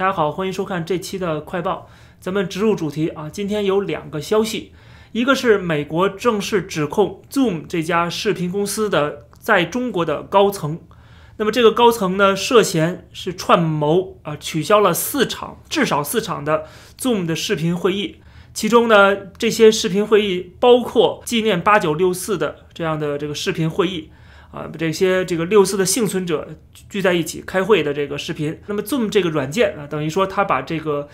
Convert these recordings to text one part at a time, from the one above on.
大家好，欢迎收看这期的快报。咱们直入主题啊，今天有两个消息，一个是美国正式指控 Zoom 这家视频公司的在中国的高层，那么这个高层呢涉嫌是串谋啊，取消了四场至少四场的 Zoom 的视频会议，其中呢这些视频会议包括纪念八九六四的这样的这个视频会议。啊，把这些这个六四的幸存者聚在一起开会的这个视频，那么 Zoom 这个软件啊，等于说他把这个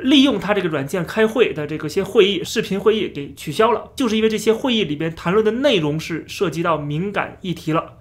利用他这个软件开会的这个些会议视频会议给取消了，就是因为这些会议里边谈论的内容是涉及到敏感议题了。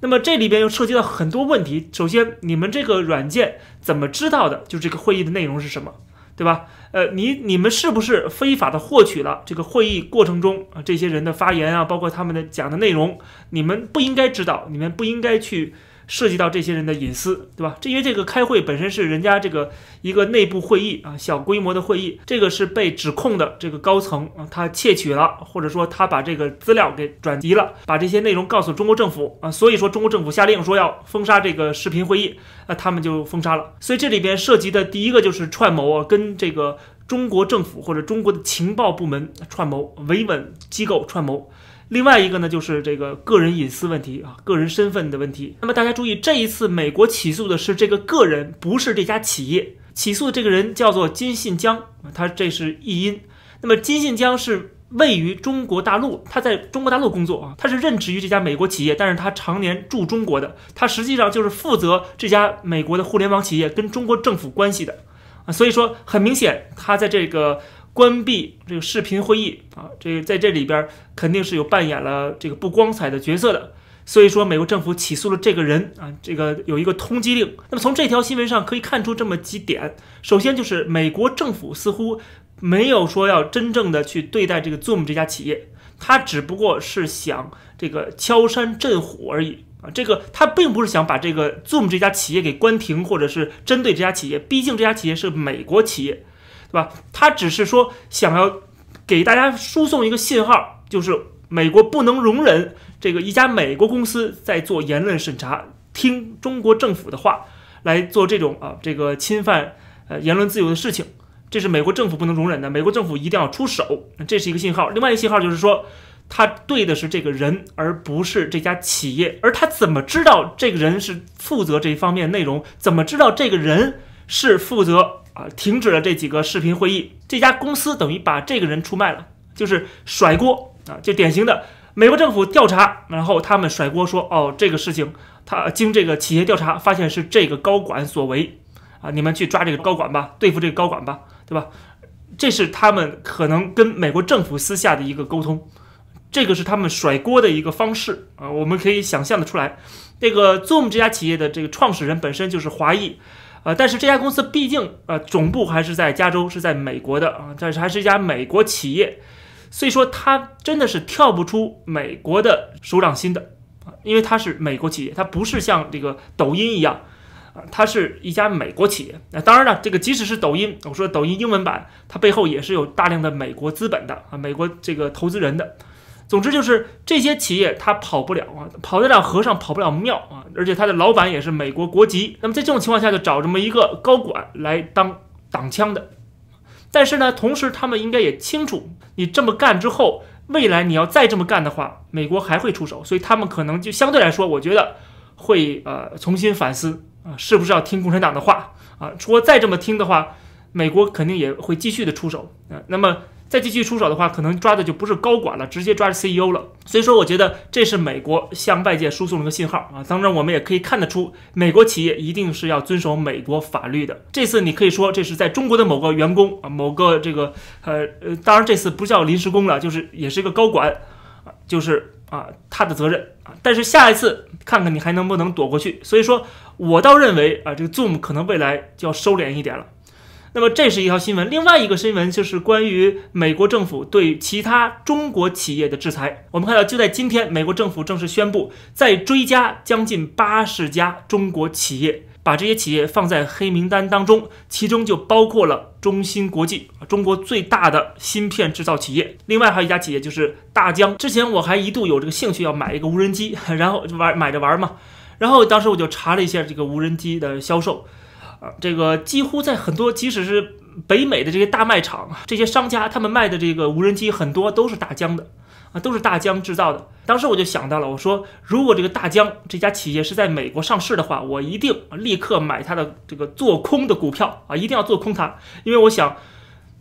那么这里边又涉及到很多问题，首先你们这个软件怎么知道的？就这个会议的内容是什么？对吧？呃，你你们是不是非法的获取了这个会议过程中啊这些人的发言啊，包括他们的讲的内容？你们不应该知道，你们不应该去。涉及到这些人的隐私，对吧？这因为这个开会本身是人家这个一个内部会议啊，小规模的会议，这个是被指控的这个高层啊，他窃取了，或者说他把这个资料给转移了，把这些内容告诉中国政府啊，所以说中国政府下令说要封杀这个视频会议，那他们就封杀了。所以这里边涉及的第一个就是串谋啊，跟这个中国政府或者中国的情报部门串谋，维稳机构串谋。另外一个呢，就是这个个人隐私问题啊，个人身份的问题。那么大家注意，这一次美国起诉的是这个个人，不是这家企业。起诉的这个人叫做金信江，他这是译音。那么金信江是位于中国大陆，他在中国大陆工作啊，他是任职于这家美国企业，但是他常年驻中国的，他实际上就是负责这家美国的互联网企业跟中国政府关系的啊。所以说，很明显，他在这个。关闭这个视频会议啊，这在这里边肯定是有扮演了这个不光彩的角色的，所以说美国政府起诉了这个人啊，这个有一个通缉令。那么从这条新闻上可以看出这么几点，首先就是美国政府似乎没有说要真正的去对待这个 Zoom 这家企业，他只不过是想这个敲山震虎而已啊，这个他并不是想把这个 Zoom 这家企业给关停，或者是针对这家企业，毕竟这家企业是美国企业。对吧？他只是说想要给大家输送一个信号，就是美国不能容忍这个一家美国公司在做言论审查，听中国政府的话来做这种啊这个侵犯呃言论自由的事情，这是美国政府不能容忍的。美国政府一定要出手，这是一个信号。另外一个信号就是说，他对的是这个人，而不是这家企业。而他怎么知道这个人是负责这一方面内容？怎么知道这个人是负责？啊，停止了这几个视频会议，这家公司等于把这个人出卖了，就是甩锅啊，就典型的美国政府调查，然后他们甩锅说，哦，这个事情他经这个企业调查发现是这个高管所为，啊，你们去抓这个高管吧，对付这个高管吧，对吧？这是他们可能跟美国政府私下的一个沟通，这个是他们甩锅的一个方式啊，我们可以想象的出来，这个 Zoom 这家企业的这个创始人本身就是华裔。呃，但是这家公司毕竟呃总部还是在加州，是在美国的啊，但是还是一家美国企业，所以说它真的是跳不出美国的手掌心的啊，因为它是美国企业，它不是像这个抖音一样啊，它是一家美国企业。那当然了，这个即使是抖音，我说抖音英文版，它背后也是有大量的美国资本的啊，美国这个投资人的。总之就是这些企业它跑不了啊，跑得了和尚跑不了庙啊，而且他的老板也是美国国籍。那么在这种情况下，就找这么一个高管来当挡枪的。但是呢，同时他们应该也清楚，你这么干之后，未来你要再这么干的话，美国还会出手，所以他们可能就相对来说，我觉得会呃重新反思啊，是不是要听共产党的话啊？说再这么听的话，美国肯定也会继续的出手啊。那么。再继续出手的话，可能抓的就不是高管了，直接抓着 CEO 了。所以说，我觉得这是美国向外界输送了个信号啊。当然，我们也可以看得出，美国企业一定是要遵守美国法律的。这次你可以说这是在中国的某个员工啊，某个这个呃呃，当然这次不叫临时工了，就是也是一个高管啊，就是啊他的责任啊。但是下一次看看你还能不能躲过去。所以说我倒认为啊，这个 Zoom 可能未来就要收敛一点了。那么这是一条新闻，另外一个新闻就是关于美国政府对其他中国企业的制裁。我们看到，就在今天，美国政府正式宣布再追加将近八十家中国企业，把这些企业放在黑名单当中，其中就包括了中芯国际，中国最大的芯片制造企业。另外还有一家企业就是大疆。之前我还一度有这个兴趣要买一个无人机，然后就玩买着玩嘛，然后当时我就查了一下这个无人机的销售。啊，这个几乎在很多，即使是北美的这些大卖场，这些商家他们卖的这个无人机很多都是大疆的啊，都是大疆制造的。当时我就想到了，我说如果这个大疆这家企业是在美国上市的话，我一定立刻买它的这个做空的股票啊，一定要做空它，因为我想。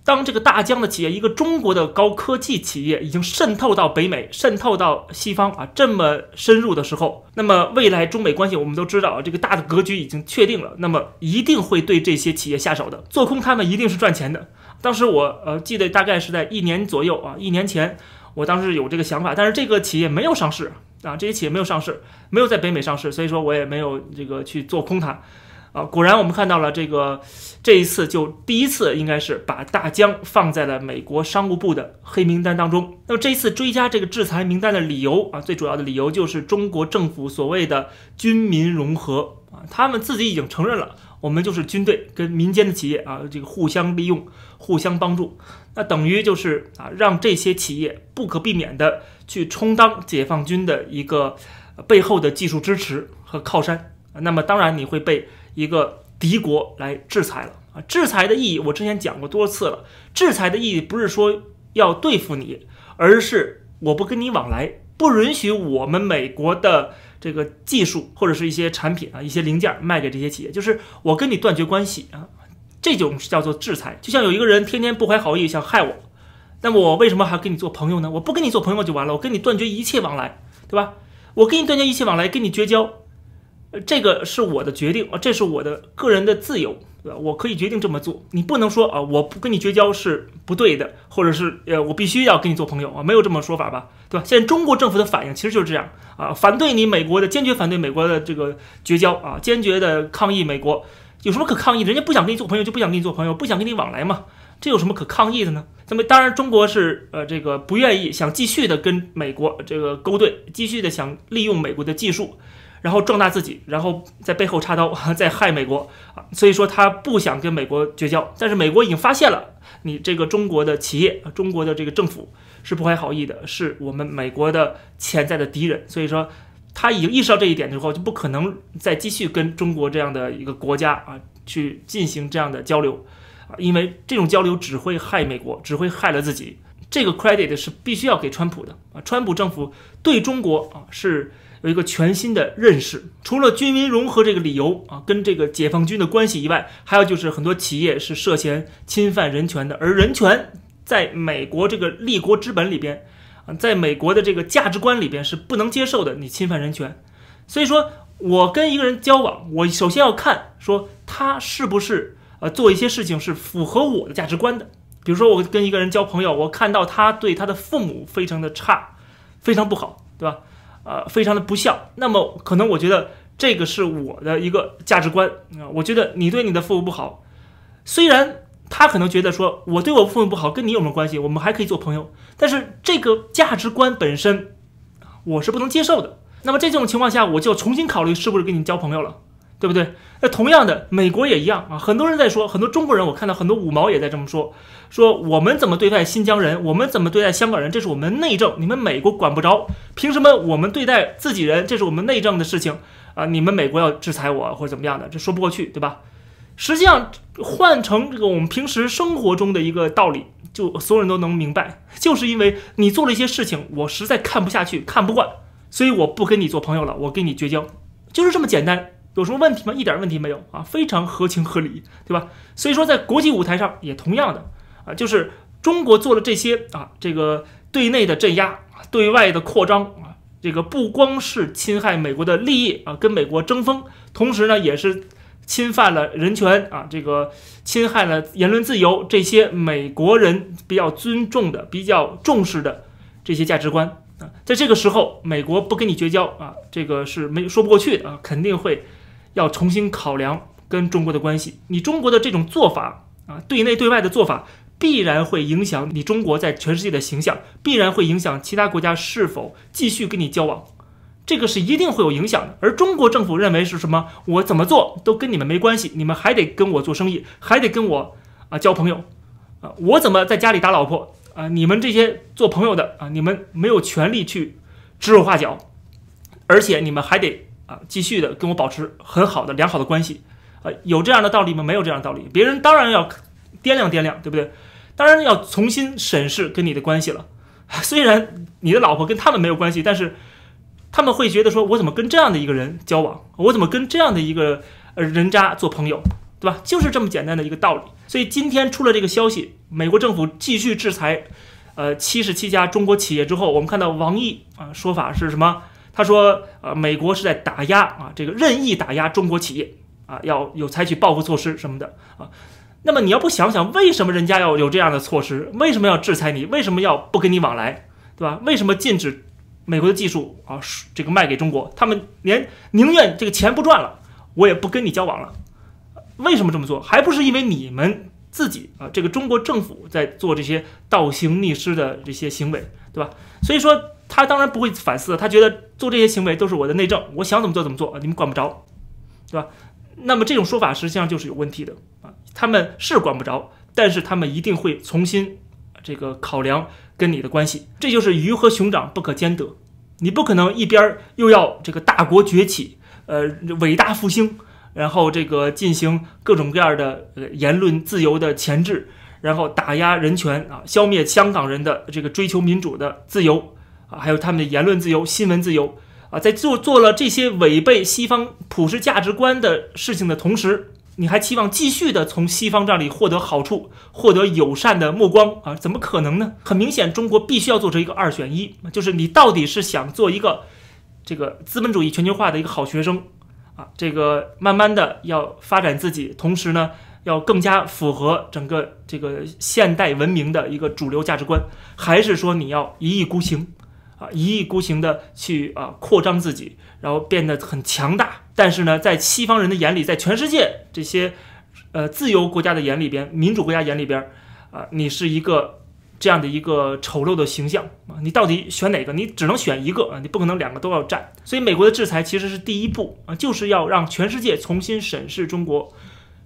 当这个大疆的企业，一个中国的高科技企业已经渗透到北美、渗透到西方啊，这么深入的时候，那么未来中美关系我们都知道啊，这个大的格局已经确定了，那么一定会对这些企业下手的，做空他们一定是赚钱的。当时我呃记得大概是在一年左右啊，一年前，我当时有这个想法，但是这个企业没有上市啊，这些企业没有上市，没有在北美上市，所以说我也没有这个去做空它。啊，果然我们看到了这个，这一次就第一次应该是把大疆放在了美国商务部的黑名单当中。那么这一次追加这个制裁名单的理由啊，最主要的理由就是中国政府所谓的军民融合啊，他们自己已经承认了，我们就是军队跟民间的企业啊，这个互相利用、互相帮助，那等于就是啊，让这些企业不可避免的去充当解放军的一个背后的技术支持和靠山。那么当然你会被。一个敌国来制裁了啊！制裁的意义我之前讲过多次了。制裁的意义不是说要对付你，而是我不跟你往来，不允许我们美国的这个技术或者是一些产品啊、一些零件卖给这些企业，就是我跟你断绝关系啊。这种叫做制裁。就像有一个人天天不怀好意想害我，那我为什么还跟你做朋友呢？我不跟你做朋友就完了，我跟你断绝一切往来，对吧？我跟你断绝一切往来，跟你绝交。这个是我的决定啊，这是我的个人的自由，对吧？我可以决定这么做，你不能说啊，我不跟你绝交是不对的，或者是呃，我必须要跟你做朋友啊，没有这么说法吧，对吧？现在中国政府的反应其实就是这样啊，反对你美国的，坚决反对美国的这个绝交啊，坚决的抗议美国，有什么可抗议？人家不想跟你做朋友就不想跟你做朋友，不想跟你往来嘛，这有什么可抗议的呢？那么当然，中国是呃这个不愿意，想继续的跟美国这个勾兑，继续的想利用美国的技术。然后壮大自己，然后在背后插刀，在害美国啊！所以说他不想跟美国绝交，但是美国已经发现了你这个中国的企业，中国的这个政府是不怀好意的，是我们美国的潜在的敌人。所以说他已经意识到这一点之后，就不可能再继续跟中国这样的一个国家啊去进行这样的交流啊，因为这种交流只会害美国，只会害了自己。这个 credit 是必须要给川普的啊！川普政府对中国啊是。有一个全新的认识，除了军民融合这个理由啊，跟这个解放军的关系以外，还有就是很多企业是涉嫌侵犯人权的，而人权在美国这个立国之本里边啊，在美国的这个价值观里边是不能接受的，你侵犯人权。所以说我跟一个人交往，我首先要看说他是不是呃做一些事情是符合我的价值观的。比如说我跟一个人交朋友，我看到他对他的父母非常的差，非常不好，对吧？呃，非常的不孝。那么可能我觉得这个是我的一个价值观啊。我觉得你对你的父母不好，虽然他可能觉得说我对我父母不好跟你有什么关系？我们还可以做朋友。但是这个价值观本身，我是不能接受的。那么在这种情况下，我就重新考虑是不是跟你交朋友了。对不对？那同样的，美国也一样啊。很多人在说，很多中国人，我看到很多五毛也在这么说，说我们怎么对待新疆人，我们怎么对待香港人，这是我们内政，你们美国管不着。凭什么我们对待自己人，这是我们内政的事情啊？你们美国要制裁我或者怎么样的，这说不过去，对吧？实际上换成这个我们平时生活中的一个道理，就所有人都能明白，就是因为你做了一些事情，我实在看不下去，看不惯，所以我不跟你做朋友了，我跟你绝交，就是这么简单。有什么问题吗？一点问题没有啊，非常合情合理，对吧？所以说，在国际舞台上也同样的啊，就是中国做了这些啊，这个对内的镇压，对外的扩张啊，这个不光是侵害美国的利益啊，跟美国争锋，同时呢，也是侵犯了人权啊，这个侵害了言论自由这些美国人比较尊重的、比较重视的这些价值观啊，在这个时候，美国不跟你绝交啊，这个是没说不过去的啊，肯定会。要重新考量跟中国的关系，你中国的这种做法啊，对内对外的做法，必然会影响你中国在全世界的形象，必然会影响其他国家是否继续跟你交往，这个是一定会有影响的。而中国政府认为是什么？我怎么做都跟你们没关系，你们还得跟我做生意，还得跟我啊交朋友啊，我怎么在家里打老婆啊？你们这些做朋友的啊，你们没有权利去指手画脚，而且你们还得。啊，继续的跟我保持很好的良好的关系，呃，有这样的道理吗？没有这样的道理。别人当然要掂量掂量，对不对？当然要重新审视跟你的关系了。虽然你的老婆跟他们没有关系，但是他们会觉得说，我怎么跟这样的一个人交往？我怎么跟这样的一个人渣做朋友？对吧？就是这么简单的一个道理。所以今天出了这个消息，美国政府继续制裁，呃，七十七家中国企业之后，我们看到王毅啊说法是什么？他说，呃，美国是在打压啊，这个任意打压中国企业啊，要有采取报复措施什么的啊。那么你要不想想，为什么人家要有这样的措施？为什么要制裁你？为什么要不跟你往来？对吧？为什么禁止美国的技术啊，这个卖给中国？他们连宁愿这个钱不赚了，我也不跟你交往了。为什么这么做？还不是因为你们自己啊？这个中国政府在做这些倒行逆施的这些行为，对吧？所以说他当然不会反思，他觉得做这些行为都是我的内政，我想怎么做怎么做，你们管不着，对吧？那么这种说法实际上就是有问题的啊！他们是管不着，但是他们一定会重新这个考量跟你的关系，这就是鱼和熊掌不可兼得，你不可能一边又要这个大国崛起，呃，伟大复兴。然后这个进行各种各样的言论自由的钳制，然后打压人权啊，消灭香港人的这个追求民主的自由啊，还有他们的言论自由、新闻自由啊，在做做了这些违背西方普世价值观的事情的同时，你还期望继续的从西方这里获得好处、获得友善的目光啊？怎么可能呢？很明显，中国必须要做成一个二选一，就是你到底是想做一个这个资本主义全球化的一个好学生。啊，这个慢慢的要发展自己，同时呢，要更加符合整个这个现代文明的一个主流价值观，还是说你要一意孤行，啊，一意孤行的去啊扩张自己，然后变得很强大，但是呢，在西方人的眼里，在全世界这些呃自由国家的眼里边，民主国家眼里边，啊，你是一个。这样的一个丑陋的形象啊，你到底选哪个？你只能选一个啊，你不可能两个都要占。所以美国的制裁其实是第一步啊，就是要让全世界重新审视中国，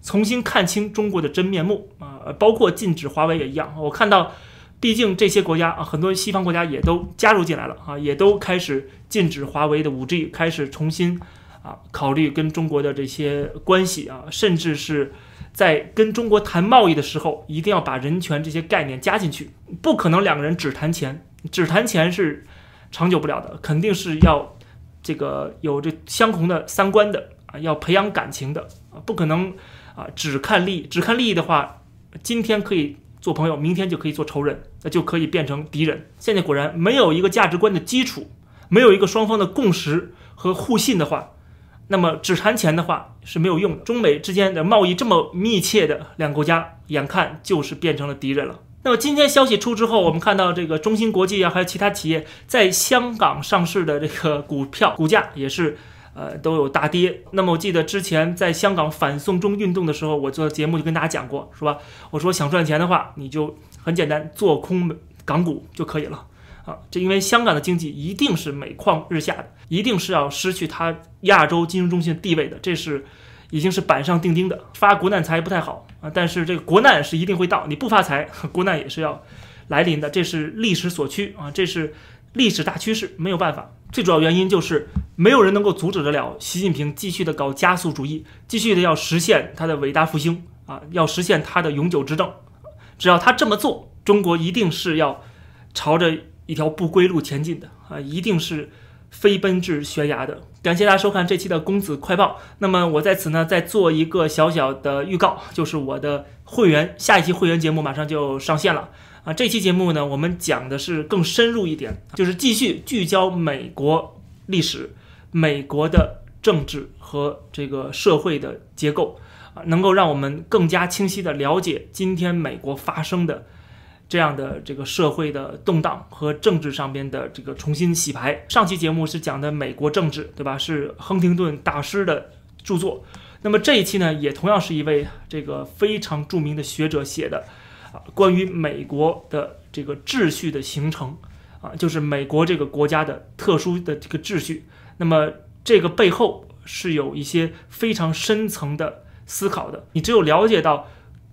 重新看清中国的真面目啊，包括禁止华为也一样。我看到，毕竟这些国家啊，很多西方国家也都加入进来了啊，也都开始禁止华为的五 G，开始重新啊考虑跟中国的这些关系啊，甚至是。在跟中国谈贸易的时候，一定要把人权这些概念加进去，不可能两个人只谈钱，只谈钱是长久不了的，肯定是要这个有这相同的三观的啊，要培养感情的啊，不可能啊只看利益，只看利益的话，今天可以做朋友，明天就可以做仇人，那就可以变成敌人。现在果然没有一个价值观的基础，没有一个双方的共识和互信的话。那么只谈钱的话是没有用的。中美之间的贸易这么密切的两个国家，眼看就是变成了敌人了。那么今天消息出之后，我们看到这个中芯国际啊，还有其他企业在香港上市的这个股票股价也是，呃，都有大跌。那么我记得之前在香港反送中运动的时候，我做节目就跟大家讲过，是吧？我说想赚钱的话，你就很简单，做空港股就可以了。啊，这因为香港的经济一定是每况日下的，一定是要失去它亚洲金融中心地位的，这是已经是板上钉钉的。发国难财不太好啊，但是这个国难是一定会到，你不发财，国难也是要来临的，这是历史所趋啊，这是历史大趋势，没有办法。最主要原因就是没有人能够阻止得了习近平继续的搞加速主义，继续的要实现他的伟大复兴啊，要实现他的永久执政。只要他这么做，中国一定是要朝着。一条不归路前进的啊，一定是飞奔至悬崖的。感谢大家收看这期的公子快报。那么我在此呢，再做一个小小的预告，就是我的会员下一期会员节目马上就上线了啊。这期节目呢，我们讲的是更深入一点，就是继续聚焦美国历史、美国的政治和这个社会的结构啊，能够让我们更加清晰的了解今天美国发生的。这样的这个社会的动荡和政治上边的这个重新洗牌。上期节目是讲的美国政治，对吧？是亨廷顿大师的著作。那么这一期呢，也同样是一位这个非常著名的学者写的，关于美国的这个秩序的形成啊，就是美国这个国家的特殊的这个秩序。那么这个背后是有一些非常深层的思考的。你只有了解到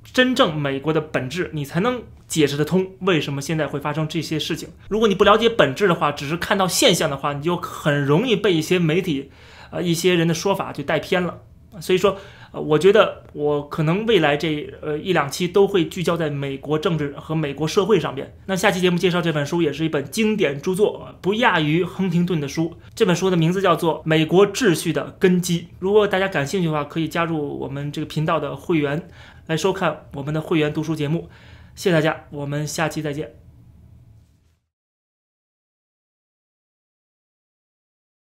真正美国的本质，你才能。解释得通为什么现在会发生这些事情。如果你不了解本质的话，只是看到现象的话，你就很容易被一些媒体，呃，一些人的说法就带偏了。所以说，呃，我觉得我可能未来这呃一两期都会聚焦在美国政治和美国社会上边。那下期节目介绍这本书也是一本经典著作，不亚于亨廷顿的书。这本书的名字叫做《美国秩序的根基》。如果大家感兴趣的话，可以加入我们这个频道的会员，来收看我们的会员读书节目。谢谢大家，我们下期再见。